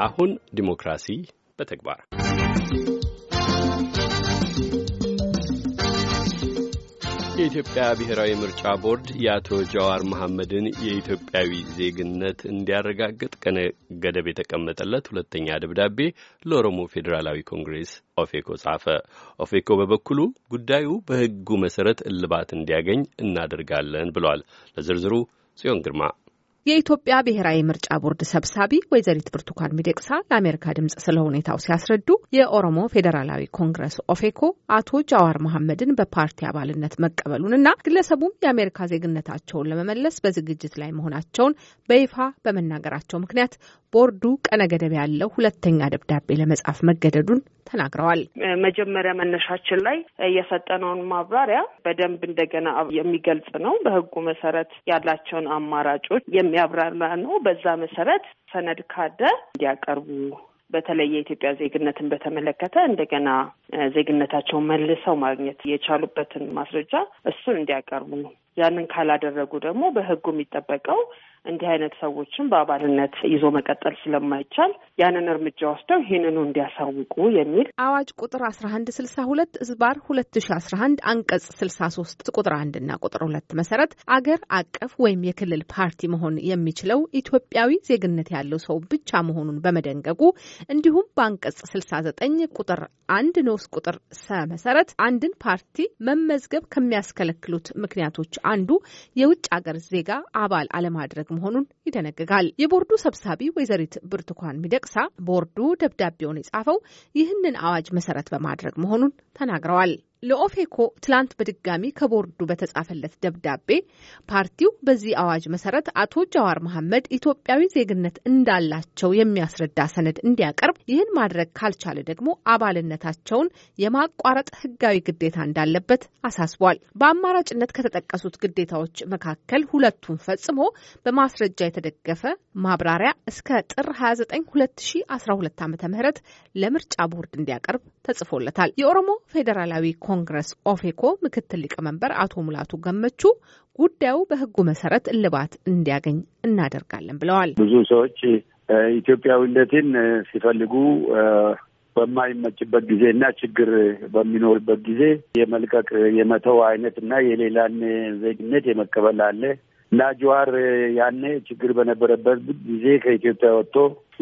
አሁን ዲሞክራሲ በተግባር የኢትዮጵያ ብሔራዊ ምርጫ ቦርድ የአቶ ጀዋር መሐመድን የኢትዮጵያዊ ዜግነት እንዲያረጋግጥ ቀነ ገደብ የተቀመጠለት ሁለተኛ ደብዳቤ ለኦሮሞ ፌዴራላዊ ኮንግሬስ ኦፌኮ ጻፈ። ኦፌኮ በበኩሉ ጉዳዩ በሕጉ መሰረት እልባት እንዲያገኝ እናደርጋለን ብሏል። ለዝርዝሩ ጽዮን ግርማ የኢትዮጵያ ብሔራዊ ምርጫ ቦርድ ሰብሳቢ ወይዘሪት ብርቱካን ሚደቅሳ ለአሜሪካ ድምጽ ስለ ሁኔታው ሲያስረዱ የኦሮሞ ፌዴራላዊ ኮንግረስ ኦፌኮ አቶ ጃዋር መሐመድን በፓርቲ አባልነት መቀበሉንና ግለሰቡም የአሜሪካ ዜግነታቸውን ለመመለስ በዝግጅት ላይ መሆናቸውን በይፋ በመናገራቸው ምክንያት ቦርዱ ቀነ ገደብ ያለው ሁለተኛ ደብዳቤ ለመጻፍ መገደዱን ተናግረዋል። መጀመሪያ መነሻችን ላይ የሰጠነውን ማብራሪያ በደንብ እንደገና የሚገልጽ ነው። በሕጉ መሰረት ያላቸውን አማራጮች የሚያብራራ ነው። በዛ መሰረት ሰነድ ካለ እንዲያቀርቡ በተለይ የኢትዮጵያ ዜግነትን በተመለከተ እንደገና ዜግነታቸውን መልሰው ማግኘት የቻሉበትን ማስረጃ እሱን እንዲያቀርቡ ያንን ካላደረጉ ደግሞ በሕጉ የሚጠበቀው እንዲህ አይነት ሰዎችን በአባልነት ይዞ መቀጠል ስለማይቻል ያንን እርምጃ ወስደው ይህንኑ እንዲያሳውቁ የሚል አዋጅ ቁጥር አስራ አንድ ስልሳ ሁለት ህዝባር ሁለት ሺ አስራ አንድ አንቀጽ ስልሳ ሶስት ቁጥር አንድ ና ቁጥር ሁለት መሰረት አገር አቀፍ ወይም የክልል ፓርቲ መሆን የሚችለው ኢትዮጵያዊ ዜግነት ያለው ሰው ብቻ መሆኑን በመደንገጉ እንዲሁም በአንቀጽ ስልሳ ዘጠኝ ቁጥር አንድ ንዑስ ቁጥር ሰ መሰረት አንድን ፓርቲ መመዝገብ ከሚያስከለክሉት ምክንያቶች አንዱ የውጭ ሀገር ዜጋ አባል አለማድረግ መሆኑን ይደነግጋል። የቦርዱ ሰብሳቢ ወይዘሪት ብርቱካን ሚደቅሳ ቦርዱ ደብዳቤውን የጻፈው ይህንን አዋጅ መሰረት በማድረግ መሆኑን ተናግረዋል። ለኦፌኮ ትላንት በድጋሚ ከቦርዱ በተጻፈለት ደብዳቤ ፓርቲው በዚህ አዋጅ መሰረት አቶ ጃዋር መሐመድ ኢትዮጵያዊ ዜግነት እንዳላቸው የሚያስረዳ ሰነድ እንዲያቀርብ፣ ይህን ማድረግ ካልቻለ ደግሞ አባልነታቸውን የማቋረጥ ሕጋዊ ግዴታ እንዳለበት አሳስቧል። በአማራጭነት ከተጠቀሱት ግዴታዎች መካከል ሁለቱን ፈጽሞ በማስረጃ የተደገፈ ማብራሪያ እስከ ጥር 29 2012 ዓ ም ለምርጫ ቦርድ እንዲያቀርብ ተጽፎለታል። የኦሮሞ ፌዴራላዊ ኮንግረስ ኦፌኮ ምክትል ሊቀመንበር አቶ ሙላቱ ገመቹ ጉዳዩ በሕጉ መሰረት እልባት እንዲያገኝ እናደርጋለን ብለዋል። ብዙ ሰዎች ኢትዮጵያዊነትን ሲፈልጉ በማይመችበት ጊዜ እና ችግር በሚኖርበት ጊዜ የመልቀቅ የመተው አይነት እና የሌላን ዜግነት የመቀበል አለ እና ጀዋር ያኔ ችግር በነበረበት ጊዜ ከኢትዮጵያ ወጥቶ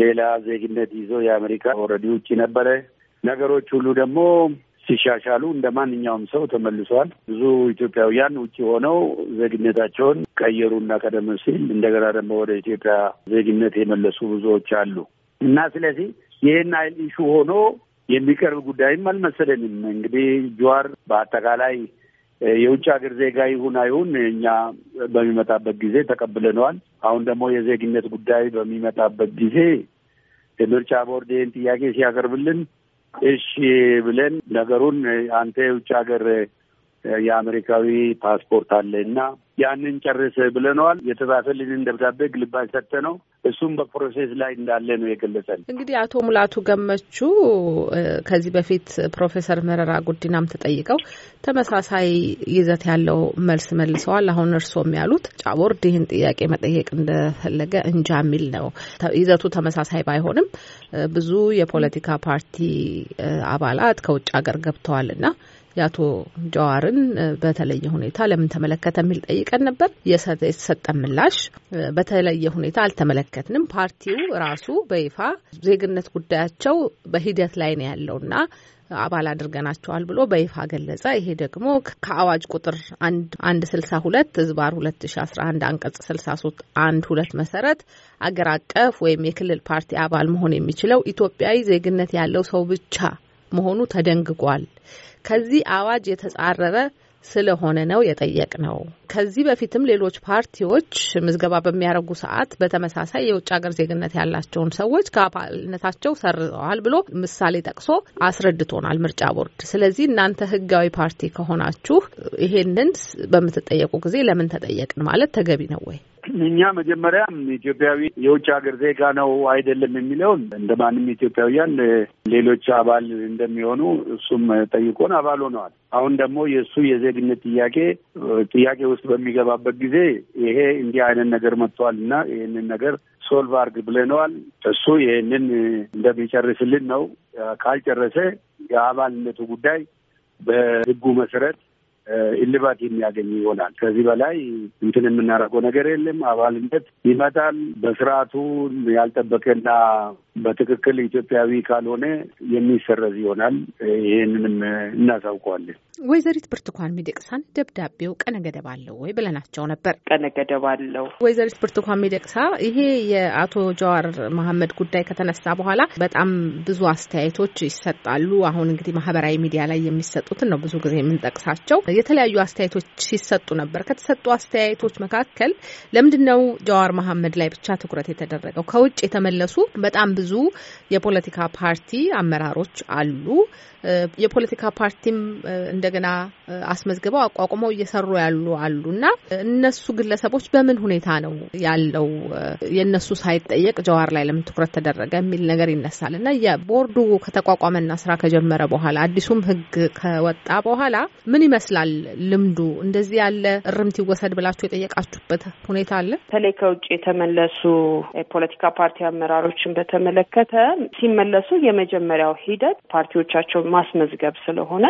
ሌላ ዜግነት ይዞ የአሜሪካ already ውጭ ነበረ። ነገሮች ሁሉ ደግሞ ሲሻሻሉ እንደ ማንኛውም ሰው ተመልሷል። ብዙ ኢትዮጵያውያን ውጭ ሆነው ዜግነታቸውን ቀየሩና ቀደም ሲል እንደገና ደግሞ ወደ ኢትዮጵያ ዜግነት የመለሱ ብዙዎች አሉ እና ስለዚህ ይህን ያህል issue ሆኖ የሚቀርብ ጉዳይም አልመሰለንም። እንግዲህ ጀዋር በአጠቃላይ የውጭ ሀገር ዜጋ ይሁን አይሁን እኛ በሚመጣበት ጊዜ ተቀብለነዋል። አሁን ደግሞ የዜግነት ጉዳይ በሚመጣበት ጊዜ የምርጫ ቦርድ ይህን ጥያቄ ሲያቀርብልን እሺ ብለን ነገሩን አንተ የውጭ ሀገር የአሜሪካዊ ፓስፖርት አለ እና ያንን ጨርስ ብለነዋል። የተጻፈልንን ደብዳቤ ግልባጭ ሰጥተ ነው እሱም በፕሮሴስ ላይ እንዳለ ነው የገለጸን። እንግዲህ አቶ ሙላቱ ገመቹ ከዚህ በፊት ፕሮፌሰር መረራ ጉዲናም ተጠይቀው ተመሳሳይ ይዘት ያለው መልስ መልሰዋል። አሁን እርስዎም ያሉት ቦርድ ይህን ጥያቄ መጠየቅ እንደፈለገ እንጃ የሚል ነው። ይዘቱ ተመሳሳይ ባይሆንም ብዙ የፖለቲካ ፓርቲ አባላት ከውጭ ሀገር ገብተዋል እና የአቶ ጀዋርን በተለየ ሁኔታ ለምን ተመለከተ የሚል ጠይቀን ነበር። የተሰጠ ምላሽ በተለየ ሁኔታ አልተመለከትንም። ፓርቲው ራሱ በይፋ ዜግነት ጉዳያቸው በሂደት ላይ ነው ያለውና አባል አድርገናቸዋል ብሎ በይፋ ገለጸ። ይሄ ደግሞ ከአዋጅ ቁጥር አንድ ስልሳ ሁለት ህዝባር ሁለት ሺ አስራ አንድ አንቀጽ ስልሳ ሶስት አንድ ሁለት መሰረት አገር አቀፍ ወይም የክልል ፓርቲ አባል መሆን የሚችለው ኢትዮጵያዊ ዜግነት ያለው ሰው ብቻ መሆኑ ተደንግጓል። ከዚህ አዋጅ የተጻረረ ስለሆነ ነው የጠየቅ ነው። ከዚህ በፊትም ሌሎች ፓርቲዎች ምዝገባ በሚያደርጉ ሰዓት በተመሳሳይ የውጭ ሀገር ዜግነት ያላቸውን ሰዎች ከአባልነታቸው ሰርዘዋል ብሎ ምሳሌ ጠቅሶ አስረድቶናል ምርጫ ቦርድ። ስለዚህ እናንተ ህጋዊ ፓርቲ ከሆናችሁ ይሄንን በምትጠየቁ ጊዜ ለምን ተጠየቅን ማለት ተገቢ ነው ወይ? እኛ መጀመሪያም ኢትዮጵያዊ የውጭ ሀገር ዜጋ ነው አይደለም የሚለውን እንደ ማንም ኢትዮጵያውያን ሌሎች አባል እንደሚሆኑ እሱም ጠይቆን አባል ሆነዋል። አሁን ደግሞ የእሱ የዜግነት ጥያቄ ጥያቄ ውስጥ በሚገባበት ጊዜ ይሄ እንዲህ አይነት ነገር መጥቷል እና ይህንን ነገር solve አርግ ብለነዋል። እሱ ይህንን እንደሚጨርስልን ነው። ካልጨረሰ የአባልነቱ ጉዳይ በሕጉ መሰረት እልባት የሚያገኝ ይሆናል። ከዚህ በላይ እንትን የምናደርገው ነገር የለም። አባልነት ይመጣል። በስርዓቱ ያልጠበቀና በትክክል ኢትዮጵያዊ ካልሆነ የሚሰረዝ ይሆናል። ይህንንም እናሳውቀዋለን። ወይዘሪት ብርቱካን ሚደቅሳን ደብዳቤው ቀነ ገደብ አለው ወይ ብለናቸው ነበር። ቀነ ገደብ አለው። ወይዘሪት ብርቱካን ሚደቅሳ ይሄ የአቶ ጀዋር መሐመድ ጉዳይ ከተነሳ በኋላ በጣም ብዙ አስተያየቶች ይሰጣሉ። አሁን እንግዲህ ማህበራዊ ሚዲያ ላይ የሚሰጡትን ነው ብዙ ጊዜ የምንጠቅሳቸው። የተለያዩ አስተያየቶች ሲሰጡ ነበር። ከተሰጡ አስተያየቶች መካከል ለምንድን ነው ጀዋር መሐመድ ላይ ብቻ ትኩረት የተደረገው? ከውጭ የተመለሱ በጣም ብዙ የፖለቲካ ፓርቲ አመራሮች አሉ። የፖለቲካ ፓርቲም እንደገና አስመዝግበው አቋቁመው እየሰሩ ያሉ አሉ እና እነሱ ግለሰቦች በምን ሁኔታ ነው ያለው? የእነሱ ሳይጠየቅ ጀዋር ላይ ለምን ትኩረት ተደረገ የሚል ነገር ይነሳል እና የቦርዱ ከተቋቋመና ስራ ከጀመረ በኋላ አዲሱም ሕግ ከወጣ በኋላ ምን ይመስላል ልምዱ? እንደዚህ ያለ እርምት ይወሰድ ብላችሁ የጠየቃችሁበት ሁኔታ አለ? በተለይ ከውጭ የተመለሱ የፖለቲካ ፓርቲ አመራሮችን በተመለከተ ሲመለሱ የመጀመሪያው ሂደት ፓርቲዎቻቸውን ማስመዝገብ ስለሆነ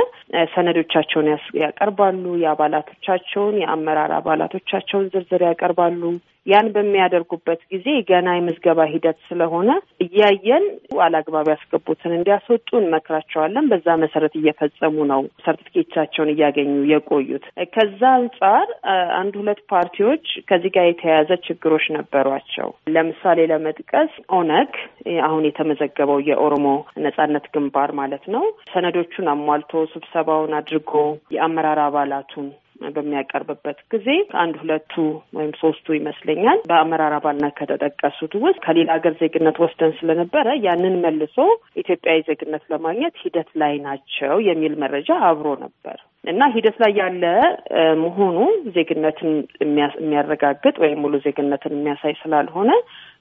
ሰነዶቻቸውን ያቀርባሉ። የአባላቶቻቸውን የአመራር አባላቶቻቸውን ዝርዝር ያቀርባሉ። ያን በሚያደርጉበት ጊዜ ገና የምዝገባ ሂደት ስለሆነ እያየን አላግባብ ያስገቡትን እንዲያስወጡ እንመክራቸዋለን። በዛ መሰረት እየፈጸሙ ነው ሰርቲፊኬታቸውን እያገኙ የቆዩት። ከዛ አንጻር አንድ ሁለት ፓርቲዎች ከዚህ ጋር የተያያዘ ችግሮች ነበሯቸው። ለምሳሌ ለመጥቀስ ኦነግ አሁን የተመዘገበው የኦሮሞ ነጻነት ግንባር ማለት ነው ሰነዶቹን አሟልቶ ስብሰባውን አድርጎ የአመራር አባላቱን በሚያቀርብበት ጊዜ አንድ ሁለቱ ወይም ሶስቱ ይመስለኛል በአመራር አባልነት ከተጠቀሱት ውስጥ ከሌላ ሀገር ዜግነት ወስደን ስለነበረ ያንን መልሶ ኢትዮጵያዊ ዜግነት ለማግኘት ሂደት ላይ ናቸው የሚል መረጃ አብሮ ነበር እና ሂደት ላይ ያለ መሆኑ ዜግነትን የሚያረጋግጥ ወይም ሙሉ ዜግነትን የሚያሳይ ስላልሆነ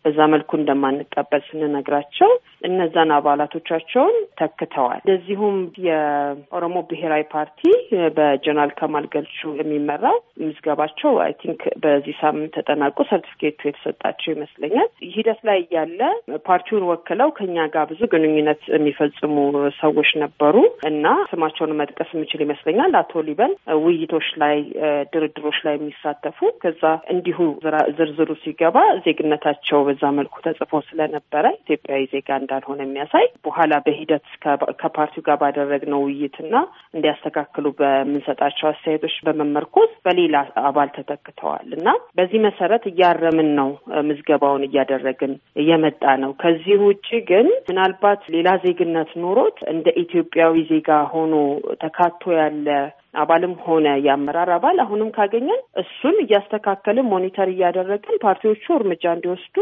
በዛ መልኩ እንደማንቀበል ስንነግራቸው እነዛን አባላቶቻቸውን ተክተዋል። እንደዚሁም የኦሮሞ ብሔራዊ ፓርቲ በጀነራል ከማል ገልቹ የሚመራው ምዝገባቸው I think በዚህ ሳምንት ተጠናቆ ሰርቲፊኬቱ የተሰጣቸው ይመስለኛል። ሂደት ላይ እያለ ፓርቲውን ወክለው ከኛ ጋር ብዙ ግንኙነት የሚፈጽሙ ሰዎች ነበሩ እና ስማቸውን መጥቀስ የምችል ይመስለኛል። አቶ ሊበን ውይይቶች ላይ፣ ድርድሮች ላይ የሚሳተፉ ከዛ እንዲሁ ዝርዝሩ ሲገባ ዜግነታቸው በዛ መልኩ ተጽፎ ስለነበረ ኢትዮጵያዊ ዜጋ እንዳልሆነ የሚያሳይ በኋላ በሂደት ከፓርቲው ጋር ባደረግነው ውይይትና እንዲያስተካክሉ በምንሰጣቸው አስተያየቶች በመመርኮዝ በሌላ አባል ተተክተዋል እና በዚህ መሰረት እያረምን ነው ምዝገባውን እያደረግን እየመጣ ነው። ከዚህ ውጭ ግን ምናልባት ሌላ ዜግነት ኖሮት እንደ ኢትዮጵያዊ ዜጋ ሆኖ ተካቶ ያለ አባልም ሆነ የአመራር አባል አሁንም ካገኘን እሱን እያስተካከልን ሞኒተር እያደረግን ፓርቲዎቹ እርምጃ እንዲወስዱ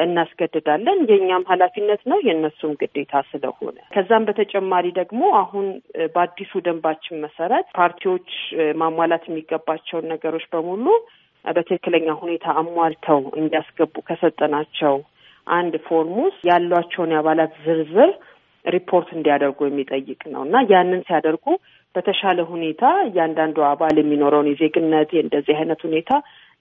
እናስገድዳለን። የእኛም ኃላፊነት ነው የእነሱም ግዴታ ስለሆነ ከዛም በተጨማሪ ደግሞ አሁን በአዲሱ ደንባችን መሰረት ፓርቲዎች ማሟላት የሚገባቸውን ነገሮች በሙሉ በትክክለኛ ሁኔታ አሟልተው እንዲያስገቡ ከሰጠናቸው አንድ ፎርም ውስጥ ያሏቸውን የአባላት ዝርዝር ሪፖርት እንዲያደርጉ የሚጠይቅ ነው እና ያንን ሲያደርጉ በተሻለ ሁኔታ እያንዳንዱ አባል የሚኖረውን የዜግነት እንደዚህ አይነት ሁኔታ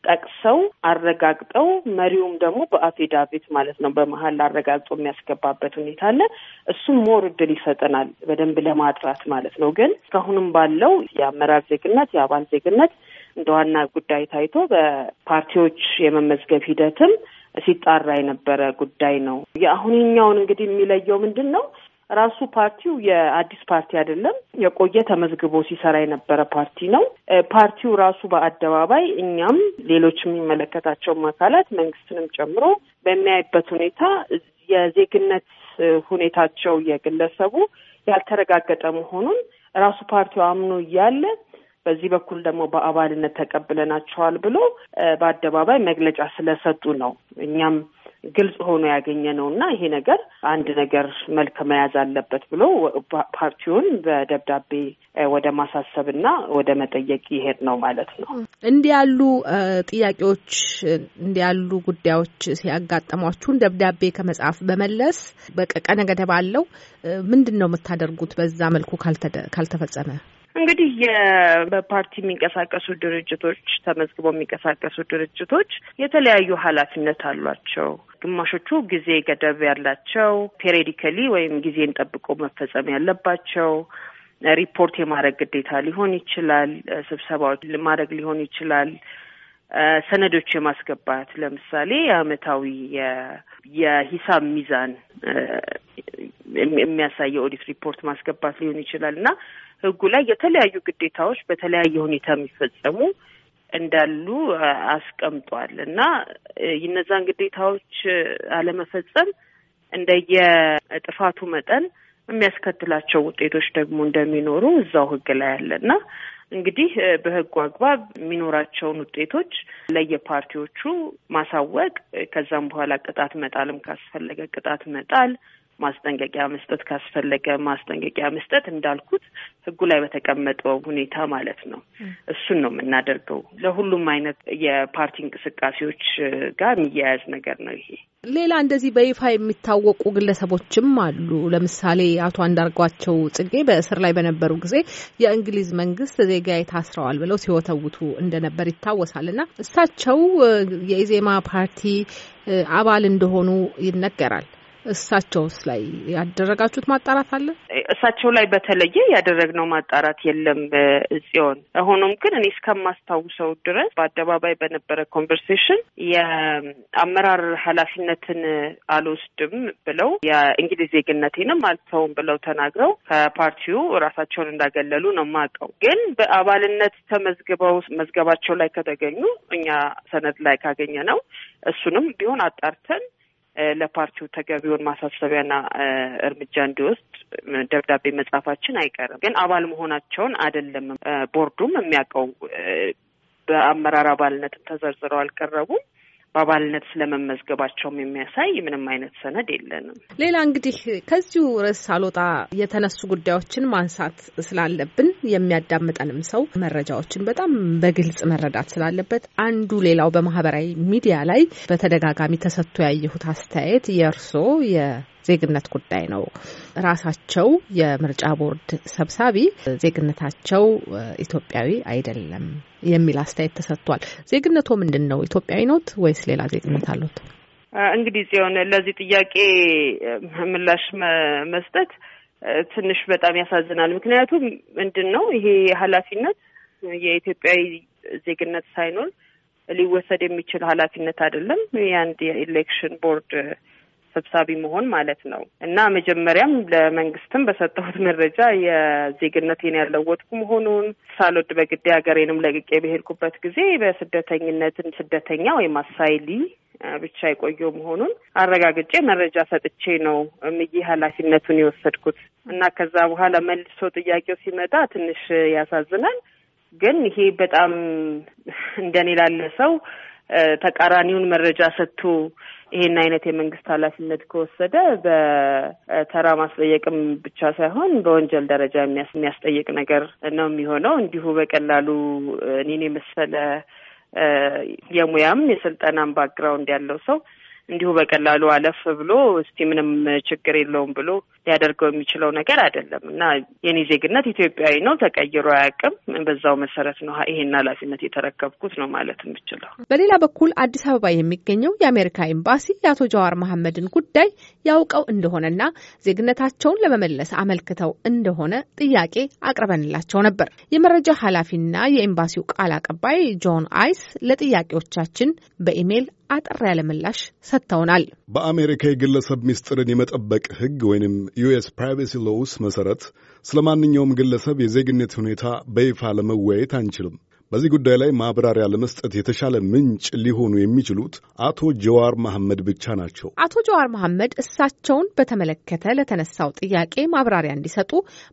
ጠቅሰው አረጋግጠው መሪውም ደግሞ በ affidavit ማለት ነው በመሀላ አረጋግጦ የሚያስገባበት ሁኔታ አለ። እሱም more እድል ይሰጠናል በደንብ ለማጥራት ማለት ነው። ግን እስካሁንም ባለው የአመራር ዜግነት የአባል ዜግነት እንደ ዋና ጉዳይ ታይቶ በፓርቲዎች የመመዝገብ ሂደትም ሲጣራ የነበረ ጉዳይ ነው። የአሁንኛውን እንግዲህ የሚለየው ምንድን ነው? ራሱ ፓርቲው የአዲስ ፓርቲ አይደለም። የቆየ ተመዝግቦ ሲሰራ የነበረ ፓርቲ ነው። ፓርቲው ራሱ በአደባባይ እኛም ሌሎች የሚመለከታቸውም አካላት መንግስትንም ጨምሮ በሚያይበት ሁኔታ የዜግነት ሁኔታቸው የግለሰቡ ያልተረጋገጠ መሆኑን ራሱ ፓርቲው አምኖ እያለ በዚህ በኩል ደግሞ በአባልነት ተቀብለናቸዋል ብሎ በአደባባይ መግለጫ ስለሰጡ ነው እኛም ግልጽ ሆኖ ያገኘ ነው እና ይሄ ነገር አንድ ነገር መልክ መያዝ አለበት ብሎ ፓርቲውን በደብዳቤ ወደ ማሳሰብ እና ወደ መጠየቅ ይሄድ ነው ማለት ነው። እንዲህ ያሉ ጥያቄዎች እንዲህ ያሉ ጉዳዮች ሲያጋጠሟችሁን ደብዳቤ ከመጻፍ በመለስ በቀነ ገደብ አለው ምንድን ነው የምታደርጉት? በዛ መልኩ ካልተፈጸመ እንግዲህ በፓርቲ የሚንቀሳቀሱ ድርጅቶች ተመዝግበው የሚንቀሳቀሱ ድርጅቶች የተለያዩ ኃላፊነት አሏቸው። ግማሾቹ ጊዜ ገደብ ያላቸው ፔሪዲካሊ ወይም ጊዜን ጠብቆ መፈጸም ያለባቸው ሪፖርት የማድረግ ግዴታ ሊሆን ይችላል። ስብሰባዎች ማድረግ ሊሆን ይችላል። ሰነዶች የማስገባት ለምሳሌ የአመታዊ የሂሳብ ሚዛን የሚያሳየው ኦዲት ሪፖርት ማስገባት ሊሆን ይችላል። እና ህጉ ላይ የተለያዩ ግዴታዎች በተለያየ ሁኔታ የሚፈጸሙ እንዳሉ አስቀምጧል። እና እነዛን ግዴታዎች አለመፈጸም እንደየጥፋቱ መጠን የሚያስከትላቸው ውጤቶች ደግሞ እንደሚኖሩ እዛው ህግ ላይ አለ። እና እንግዲህ በህጉ አግባብ የሚኖራቸውን ውጤቶች ለየፓርቲዎቹ ማሳወቅ ከዛም በኋላ ቅጣት መጣልም ካስፈለገ ቅጣት መጣል ማስጠንቀቂያ መስጠት ካስፈለገ ማስጠንቀቂያ መስጠት እንዳልኩት ህጉ ላይ በተቀመጠው ሁኔታ ማለት ነው። እሱን ነው የምናደርገው። ለሁሉም አይነት የፓርቲ እንቅስቃሴዎች ጋር የሚያያዝ ነገር ነው ይሄ። ሌላ እንደዚህ በይፋ የሚታወቁ ግለሰቦችም አሉ። ለምሳሌ አቶ አንዳርጓቸው ጽጌ በእስር ላይ በነበሩ ጊዜ የእንግሊዝ መንግስት ዜጋዬ ታስረዋል ብለው ሲወተውቱ እንደነበር ይታወሳል እና እሳቸው የኢዜማ ፓርቲ አባል እንደሆኑ ይነገራል። እሳቸውስ ላይ ያደረጋችሁት ማጣራት አለ? እሳቸው ላይ በተለየ ያደረግነው ማጣራት የለም ጽዮን። ሆኖም ግን እኔ እስከማስታውሰው ድረስ በአደባባይ በነበረ conversation የአመራር ኃላፊነትን አልወስድም ብለው የእንግሊዝ ዜግነቴንም አልተውም ብለው ተናግረው ከፓርቲው ራሳቸውን እንዳገለሉ ነው የማውቀው። ግን በአባልነት ተመዝግበው መዝገባቸው ላይ ከተገኙ እኛ ሰነድ ላይ ካገኘ ነው እሱንም ቢሆን አጣርተን ለፓርቲው ተገቢውን ማሳሰቢያና እርምጃ እንዲወስድ ደብዳቤ መጻፋችን አይቀርም። ግን አባል መሆናቸውን አይደለም ቦርዱም የሚያውቀው። በአመራር አባልነትም ተዘርዝረው አልቀረቡም። በአባልነት ስለመመዝገባቸውም የሚያሳይ ምንም አይነት ሰነድ የለንም። ሌላ እንግዲህ ከዚሁ ርዕስ ሳልወጣ የተነሱ ጉዳዮችን ማንሳት ስላለብን የሚያዳምጠንም ሰው መረጃዎችን በጣም በግልጽ መረዳት ስላለበት አንዱ ሌላው በማህበራዊ ሚዲያ ላይ በተደጋጋሚ ተሰጥቶ ያየሁት አስተያየት የእርሶ ዜግነት ጉዳይ ነው። ራሳቸው የምርጫ ቦርድ ሰብሳቢ ዜግነታቸው ኢትዮጵያዊ አይደለም የሚል አስተያየት ተሰጥቷል። ዜግነቶ ምንድን ነው? ኢትዮጵያዊ ኖት ወይስ ሌላ ዜግነት አሉት? እንግዲህ ጽዮን ለዚህ ጥያቄ ምላሽ መስጠት ትንሽ በጣም ያሳዝናል። ምክንያቱም ምንድን ነው ይሄ ኃላፊነት የኢትዮጵያዊ ዜግነት ሳይኖር ሊወሰድ የሚችል ኃላፊነት አይደለም። የአንድ የኢሌክሽን ቦርድ ሰብሳቢ መሆን ማለት ነው እና መጀመሪያም ለመንግስትም በሰጠሁት መረጃ የዜግነቴን ያለወጥኩ መሆኑን ሳልወድ በግዴ ሀገሬንም ለቅቄ በሄድኩበት ጊዜ በስደተኝነትን ስደተኛ ወይም አሳይሊ ብቻ የቆየው መሆኑን አረጋግጬ መረጃ ሰጥቼ ነው ምዬ ኃላፊነቱን የወሰድኩት እና ከዛ በኋላ መልሶ ጥያቄው ሲመጣ ትንሽ ያሳዝናል። ግን ይሄ በጣም እንደኔ ላለ ሰው ተቃራኒውን መረጃ ሰጥቶ ይሄን አይነት የመንግስት ኃላፊነት ከወሰደ በተራ ማስጠየቅም ብቻ ሳይሆን በወንጀል ደረጃ የሚያስጠይቅ ነገር ነው የሚሆነው። እንዲሁ በቀላሉ እኔን የመሰለ የሙያም የስልጠናም background ያለው ሰው እንዲሁ በቀላሉ አለፍ ብሎ እስቲ ምንም ችግር የለውም ብሎ ሊያደርገው የሚችለው ነገር አይደለም እና የኔ ዜግነት ኢትዮጵያዊ ነው፣ ተቀይሮ አያውቅም። በዛው መሰረት ነው ይሄን ኃላፊነት የተረከብኩት ነው ማለት የምችለው። በሌላ በኩል አዲስ አበባ የሚገኘው የአሜሪካ ኤምባሲ የአቶ ጀዋር መሐመድን ጉዳይ ያውቀው እንደሆነና ዜግነታቸውን ለመመለስ አመልክተው እንደሆነ ጥያቄ አቅርበንላቸው ነበር። የመረጃ ኃላፊና የኤምባሲው ቃል አቀባይ ጆን አይስ ለጥያቄዎቻችን በኢሜይል አጠር ያለ ምላሽ ሰጥተውናል። በአሜሪካ የግለሰብ ምስጢርን የመጠበቅ ሕግ ወይንም US privacy laws መሰረት ስለ ማንኛውም ግለሰብ የዜግነት ሁኔታ በይፋ ለመወያየት አንችልም። በዚህ ጉዳይ ላይ ማብራሪያ ለመስጠት የተሻለ ምንጭ ሊሆኑ የሚችሉት አቶ ጀዋር መሐመድ ብቻ ናቸው። አቶ ጀዋር መሐመድ እሳቸውን በተመለከተ ለተነሳው ጥያቄ ማብራሪያ እንዲሰጡ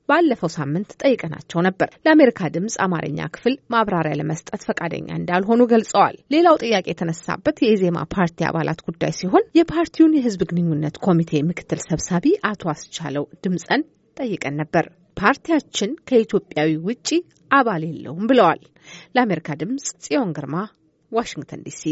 ባለፈው ሳምንት ጠይቀናቸው ነበር። ለአሜሪካ ድምፅ አማርኛ ክፍል ማብራሪያ ለመስጠት ፈቃደኛ እንዳልሆኑ ገልጸዋል። ሌላው ጥያቄ የተነሳበት የኢዜማ ፓርቲ አባላት ጉዳይ ሲሆን የፓርቲውን የህዝብ ግንኙነት ኮሚቴ ምክትል ሰብሳቢ አቶ አስቻለው ድምፀን ጠይቀን ነበር። ፓርቲያችን ከኢትዮጵያዊ ውጪ አባል የለውም ብለዋል። ለአሜሪካ ድምፅ ጽዮን ግርማ ዋሽንግተን ዲሲ